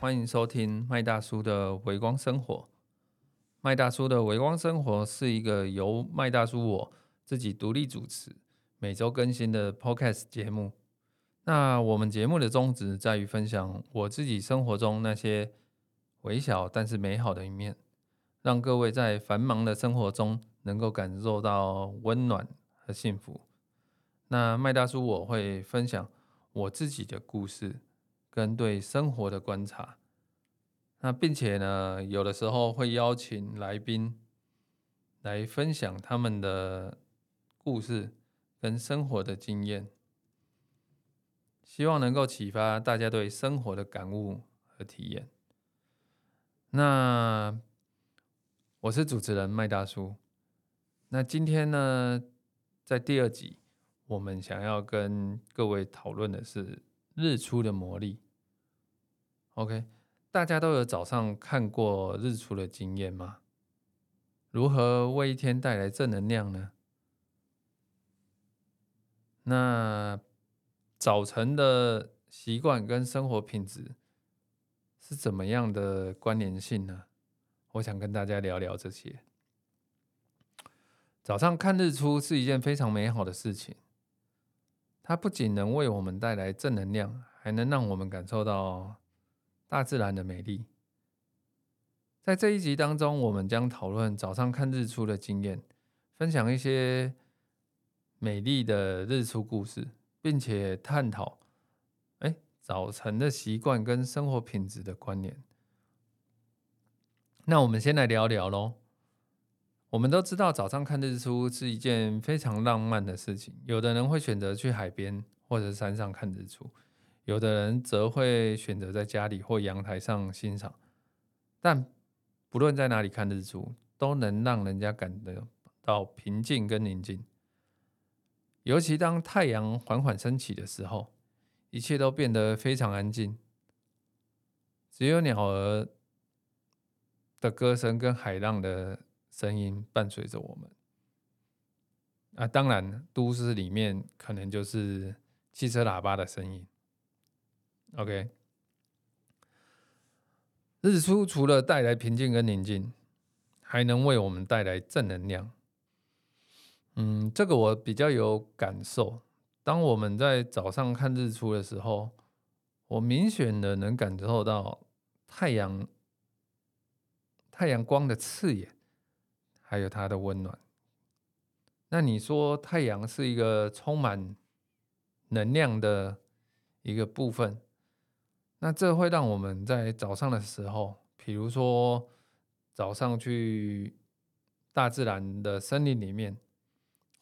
欢迎收听麦大叔的微光生活。麦大叔的微光生活是一个由麦大叔我自己独立主持、每周更新的 Podcast 节目。那我们节目的宗旨在于分享我自己生活中那些微小但是美好的一面，让各位在繁忙的生活中能够感受到温暖和幸福。那麦大叔我会分享我自己的故事。跟对生活的观察，那并且呢，有的时候会邀请来宾来分享他们的故事跟生活的经验，希望能够启发大家对生活的感悟和体验。那我是主持人麦大叔，那今天呢，在第二集，我们想要跟各位讨论的是。日出的魔力，OK，大家都有早上看过日出的经验吗？如何为一天带来正能量呢？那早晨的习惯跟生活品质是怎么样的关联性呢？我想跟大家聊聊这些。早上看日出是一件非常美好的事情。它不仅能为我们带来正能量，还能让我们感受到大自然的美丽。在这一集当中，我们将讨论早上看日出的经验，分享一些美丽的日出故事，并且探讨哎早晨的习惯跟生活品质的关联。那我们先来聊聊喽。我们都知道，早上看日出是一件非常浪漫的事情。有的人会选择去海边或者山上看日出，有的人则会选择在家里或阳台上欣赏。但不论在哪里看日出，都能让人家感得到平静跟宁静。尤其当太阳缓缓升起的时候，一切都变得非常安静，只有鸟儿的歌声跟海浪的。声音伴随着我们啊，当然，都市里面可能就是汽车喇叭的声音。OK，日出除了带来平静跟宁静，还能为我们带来正能量。嗯，这个我比较有感受。当我们在早上看日出的时候，我明显的能感受到太阳太阳光的刺眼。还有它的温暖。那你说太阳是一个充满能量的一个部分，那这会让我们在早上的时候，比如说早上去大自然的森林里面，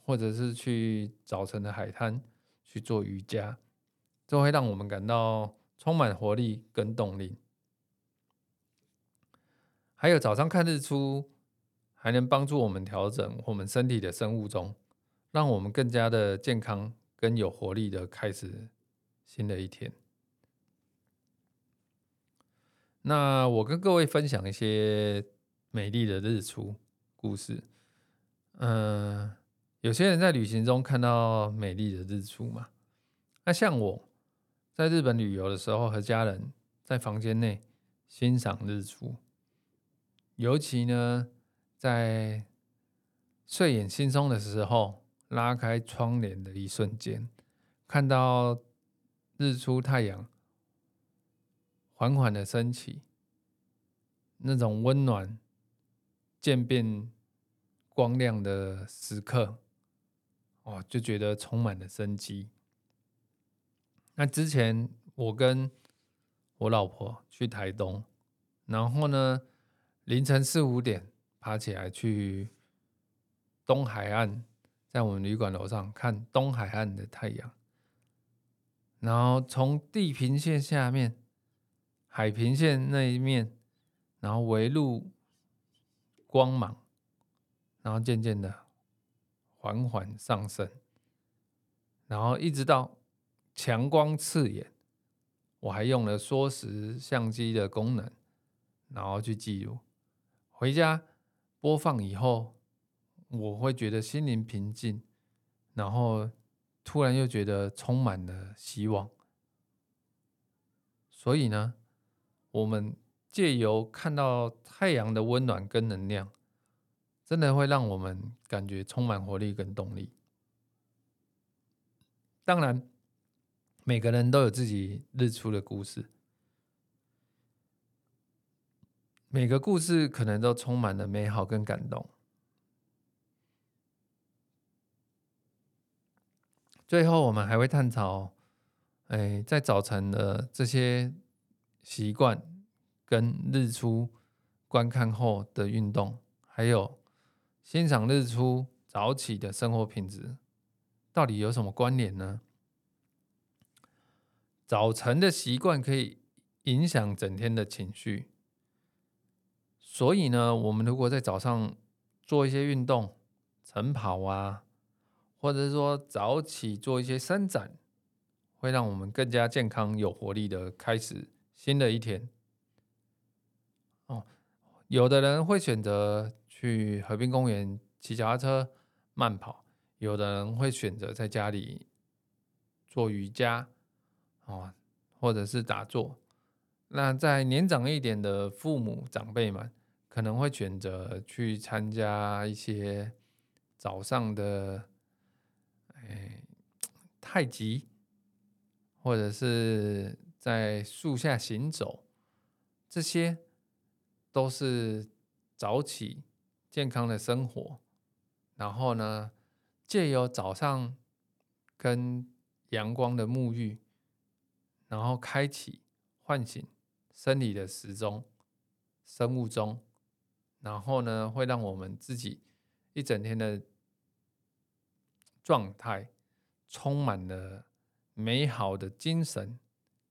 或者是去早晨的海滩去做瑜伽，这会让我们感到充满活力跟动力。还有早上看日出。还能帮助我们调整我们身体的生物钟，让我们更加的健康跟有活力的开始新的一天。那我跟各位分享一些美丽的日出故事。嗯，有些人在旅行中看到美丽的日出嘛？那像我在日本旅游的时候，和家人在房间内欣赏日出，尤其呢。在睡眼惺忪的时候，拉开窗帘的一瞬间，看到日出太阳缓缓的升起，那种温暖渐变光亮的时刻，哦，就觉得充满了生机。那之前我跟我老婆去台东，然后呢，凌晨四五点。爬起来去东海岸，在我们旅馆楼上看东海岸的太阳，然后从地平线下面、海平线那一面，然后围路光芒，然后渐渐的缓缓上升，然后一直到强光刺眼，我还用了缩时相机的功能，然后去记录，回家。播放以后，我会觉得心灵平静，然后突然又觉得充满了希望。所以呢，我们借由看到太阳的温暖跟能量，真的会让我们感觉充满活力跟动力。当然，每个人都有自己日出的故事，每个故事可能都充满了美好跟感动。最后，我们还会探讨，哎，在早晨的这些习惯跟日出观看后的运动，还有欣赏日出早起的生活品质，到底有什么关联呢？早晨的习惯可以影响整天的情绪，所以呢，我们如果在早上做一些运动，晨跑啊。或者是说早起做一些伸展，会让我们更加健康、有活力的开始新的一天。哦，有的人会选择去河滨公园骑脚踏车慢跑，有的人会选择在家里做瑜伽，哦，或者是打坐。那在年长一点的父母长辈们，可能会选择去参加一些早上的。哎，太极，或者是在树下行走，这些都是早起健康的生活。然后呢，借由早上跟阳光的沐浴，然后开启唤醒生理的时钟、生物钟，然后呢，会让我们自己一整天的。状态充满了美好的精神，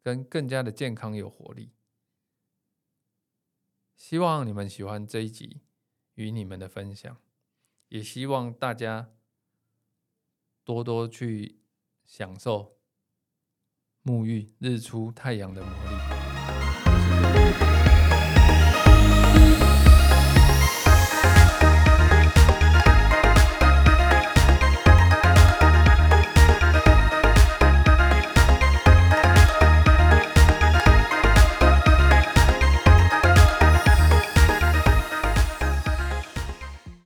跟更加的健康有活力。希望你们喜欢这一集与你们的分享，也希望大家多多去享受沐浴日出太阳的魔力。